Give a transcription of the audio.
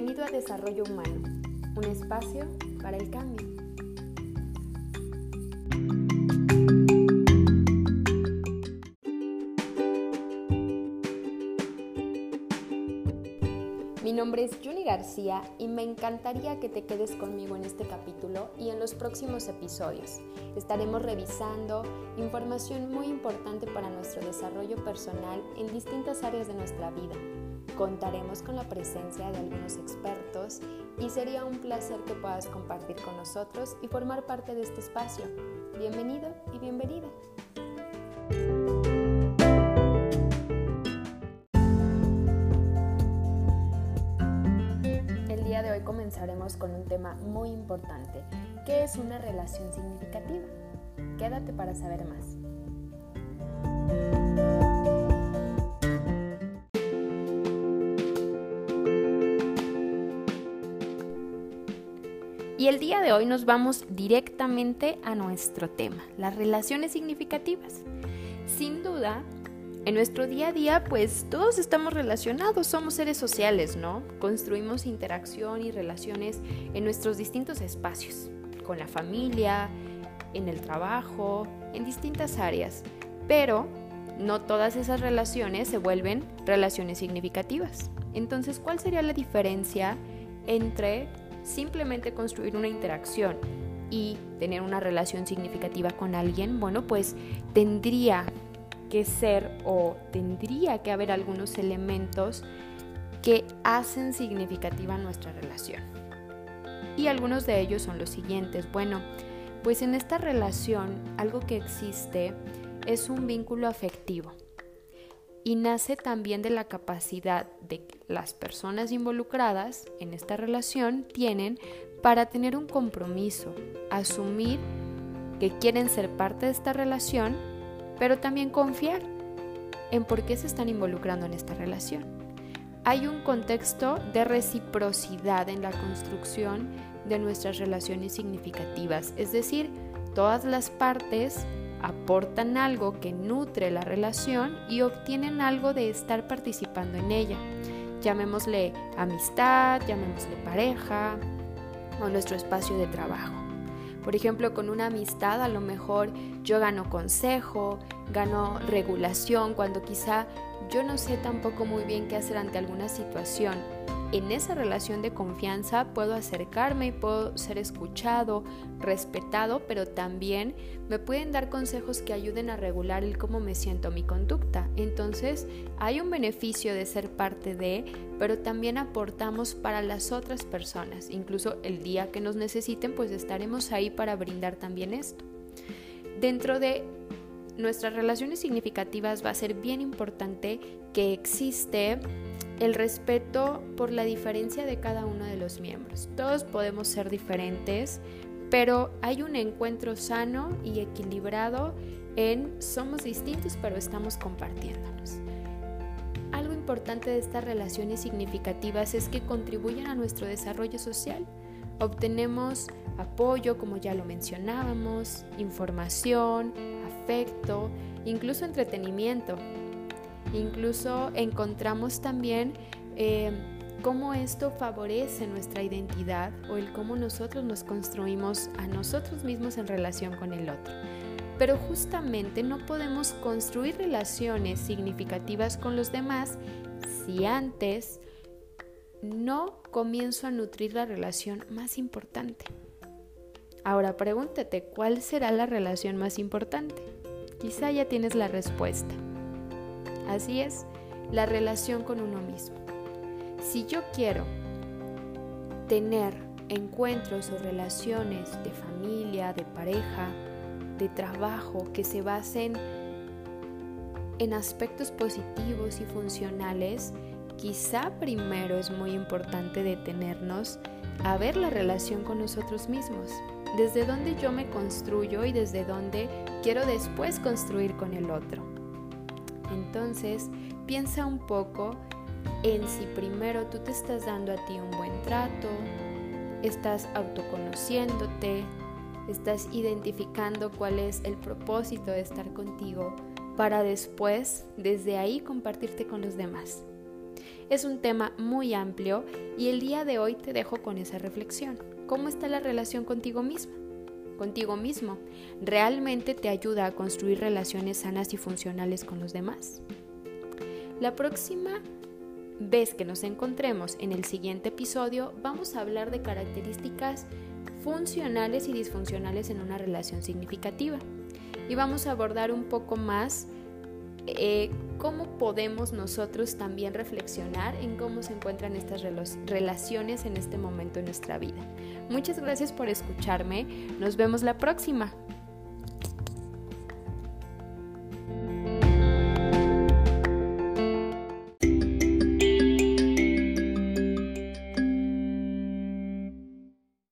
Bienvenido a Desarrollo Humano, un espacio para el cambio. Mi nombre es Juni García y me encantaría que te quedes conmigo en este capítulo y en los próximos episodios. Estaremos revisando información muy importante para nuestro desarrollo personal en distintas áreas de nuestra vida Contaremos con la presencia de algunos expertos y sería un placer que puedas compartir con nosotros y formar parte de este espacio. Bienvenido y bienvenida. El día de hoy comenzaremos con un tema muy importante. ¿Qué es una relación significativa? Quédate para saber más. Y el día de hoy nos vamos directamente a nuestro tema, las relaciones significativas. Sin duda, en nuestro día a día, pues todos estamos relacionados, somos seres sociales, ¿no? Construimos interacción y relaciones en nuestros distintos espacios, con la familia, en el trabajo, en distintas áreas. Pero no todas esas relaciones se vuelven relaciones significativas. Entonces, ¿cuál sería la diferencia entre simplemente construir una interacción y tener una relación significativa con alguien, bueno, pues tendría que ser o tendría que haber algunos elementos que hacen significativa nuestra relación. Y algunos de ellos son los siguientes. Bueno, pues en esta relación algo que existe es un vínculo afectivo y nace también de la capacidad de las personas involucradas en esta relación tienen para tener un compromiso, asumir que quieren ser parte de esta relación, pero también confiar en por qué se están involucrando en esta relación. Hay un contexto de reciprocidad en la construcción de nuestras relaciones significativas, es decir, todas las partes aportan algo que nutre la relación y obtienen algo de estar participando en ella. Llamémosle amistad, llamémosle pareja o nuestro espacio de trabajo. Por ejemplo, con una amistad a lo mejor yo gano consejo, gano regulación cuando quizá yo no sé tampoco muy bien qué hacer ante alguna situación en esa relación de confianza puedo acercarme y puedo ser escuchado, respetado, pero también me pueden dar consejos que ayuden a regular el cómo me siento mi conducta. Entonces hay un beneficio de ser parte de, pero también aportamos para las otras personas. Incluso el día que nos necesiten, pues estaremos ahí para brindar también esto. Dentro de nuestras relaciones significativas va a ser bien importante que existe el respeto por la diferencia de cada uno de los miembros. Todos podemos ser diferentes, pero hay un encuentro sano y equilibrado en somos distintos pero estamos compartiéndonos. Algo importante de estas relaciones significativas es que contribuyen a nuestro desarrollo social. Obtenemos apoyo, como ya lo mencionábamos, información, afecto, incluso entretenimiento. Incluso encontramos también eh, cómo esto favorece nuestra identidad o el cómo nosotros nos construimos a nosotros mismos en relación con el otro. Pero justamente no podemos construir relaciones significativas con los demás si antes no comienzo a nutrir la relación más importante. Ahora pregúntate, ¿cuál será la relación más importante? Quizá ya tienes la respuesta. Así es, la relación con uno mismo. Si yo quiero tener encuentros o relaciones de familia, de pareja, de trabajo que se basen en aspectos positivos y funcionales, quizá primero es muy importante detenernos a ver la relación con nosotros mismos, desde dónde yo me construyo y desde dónde quiero después construir con el otro. Entonces, piensa un poco en si primero tú te estás dando a ti un buen trato, estás autoconociéndote, estás identificando cuál es el propósito de estar contigo para después, desde ahí, compartirte con los demás. Es un tema muy amplio y el día de hoy te dejo con esa reflexión. ¿Cómo está la relación contigo misma? Contigo mismo. ¿Realmente te ayuda a construir relaciones sanas y funcionales con los demás? La próxima vez que nos encontremos en el siguiente episodio vamos a hablar de características funcionales y disfuncionales en una relación significativa. Y vamos a abordar un poco más eh, cómo podemos nosotros también reflexionar en cómo se encuentran estas relaciones en este momento en nuestra vida. Muchas gracias por escucharme. Nos vemos la próxima.